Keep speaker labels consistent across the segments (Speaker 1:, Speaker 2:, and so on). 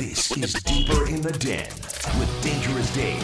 Speaker 1: This is Deeper in the Den with Dangerous Dave.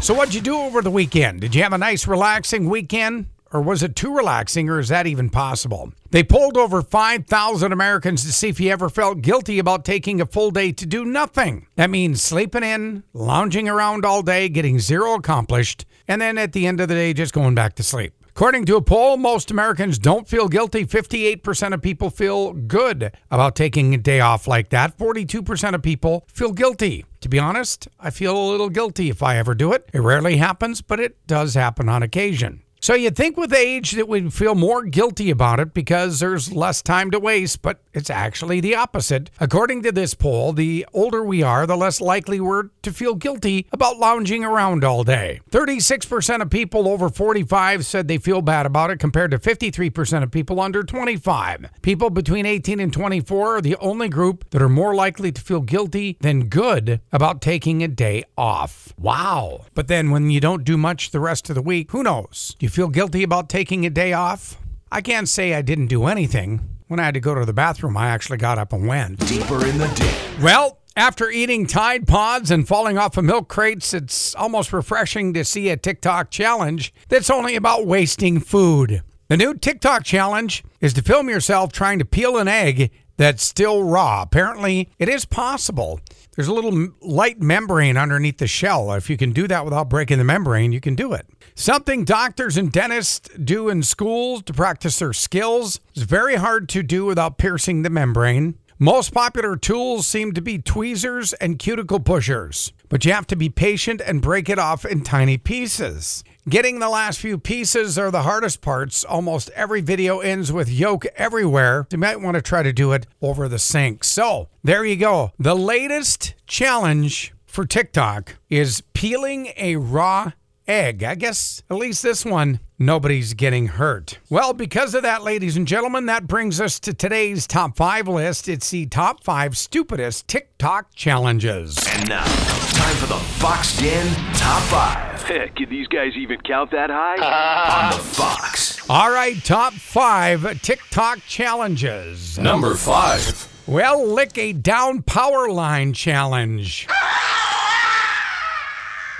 Speaker 2: So, what'd you do over the weekend? Did you have a nice, relaxing weekend? Or was it too relaxing, or is that even possible? They polled over 5,000 Americans to see if you ever felt guilty about taking a full day to do nothing. That means sleeping in, lounging around all day, getting zero accomplished, and then at the end of the day, just going back to sleep. According to a poll, most Americans don't feel guilty. 58% of people feel good about taking a day off like that. 42% of people feel guilty. To be honest, I feel a little guilty if I ever do it. It rarely happens, but it does happen on occasion. So you'd think with age that we'd feel more guilty about it because there's less time to waste, but it's actually the opposite. According to this poll, the older we are, the less likely we're to feel guilty about lounging around all day. 36% of people over 45 said they feel bad about it compared to 53% of people under 25. People between 18 and 24 are the only group that are more likely to feel guilty than good about taking a day off. Wow. But then when you don't do much the rest of the week, who knows? You feel guilty about taking a day off? I can't say I didn't do anything. When I had to go to the bathroom, I actually got up and went.
Speaker 1: Deeper in the Den.
Speaker 2: Well, after eating Tide Pods and falling off of milk crates, it's almost refreshing to see a TikTok challenge that's only about wasting food. The new TikTok challenge is to film yourself trying to peel an egg that's still raw. Apparently, it is possible. There's a little light membrane underneath the shell. If you can do that without breaking the membrane, you can do it. Something doctors and dentists do in schools to practice their skills is very hard to do without piercing the membrane. Most popular tools seem to be tweezers and cuticle pushers, but you have to be patient and break it off in tiny pieces. Getting the last few pieces are the hardest parts. Almost every video ends with yolk everywhere. You might want to try to do it over the sink. So, there you go. The latest challenge for TikTok is peeling a raw egg. I guess at least this one, nobody's getting hurt. Well, because of that, ladies and gentlemen, that brings us to today's top five list. It's the top five stupidest TikTok challenges.
Speaker 1: And now, time for the Fox Den Top 5
Speaker 3: Heck, can these guys even count that high?
Speaker 1: on the Fox.
Speaker 2: All right, top five TikTok challenges.
Speaker 4: Number five.
Speaker 2: Well, lick a down power line challenge.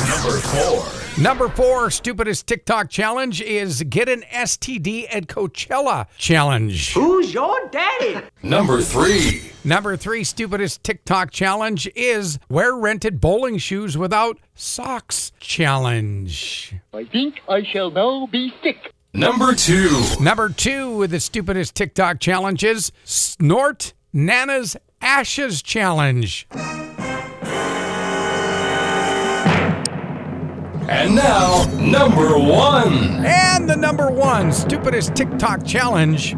Speaker 4: Number four.
Speaker 2: Number four, stupidest TikTok challenge is get an STD at Coachella challenge.
Speaker 5: Who's your daddy?
Speaker 4: Number three.
Speaker 2: Number three, stupidest TikTok challenge is wear rented bowling shoes without socks challenge.
Speaker 5: I think I shall now be sick.
Speaker 4: Number two.
Speaker 2: Number two, with the stupidest TikTok challenges, snort Nana's ashes challenge.
Speaker 4: And now, number one.
Speaker 2: And the number one stupidest TikTok challenge,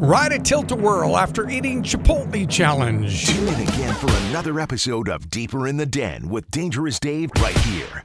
Speaker 2: ride a tilt-a-whirl after eating Chipotle challenge.
Speaker 1: Tune in again for another episode of Deeper in the Den with Dangerous Dave right here.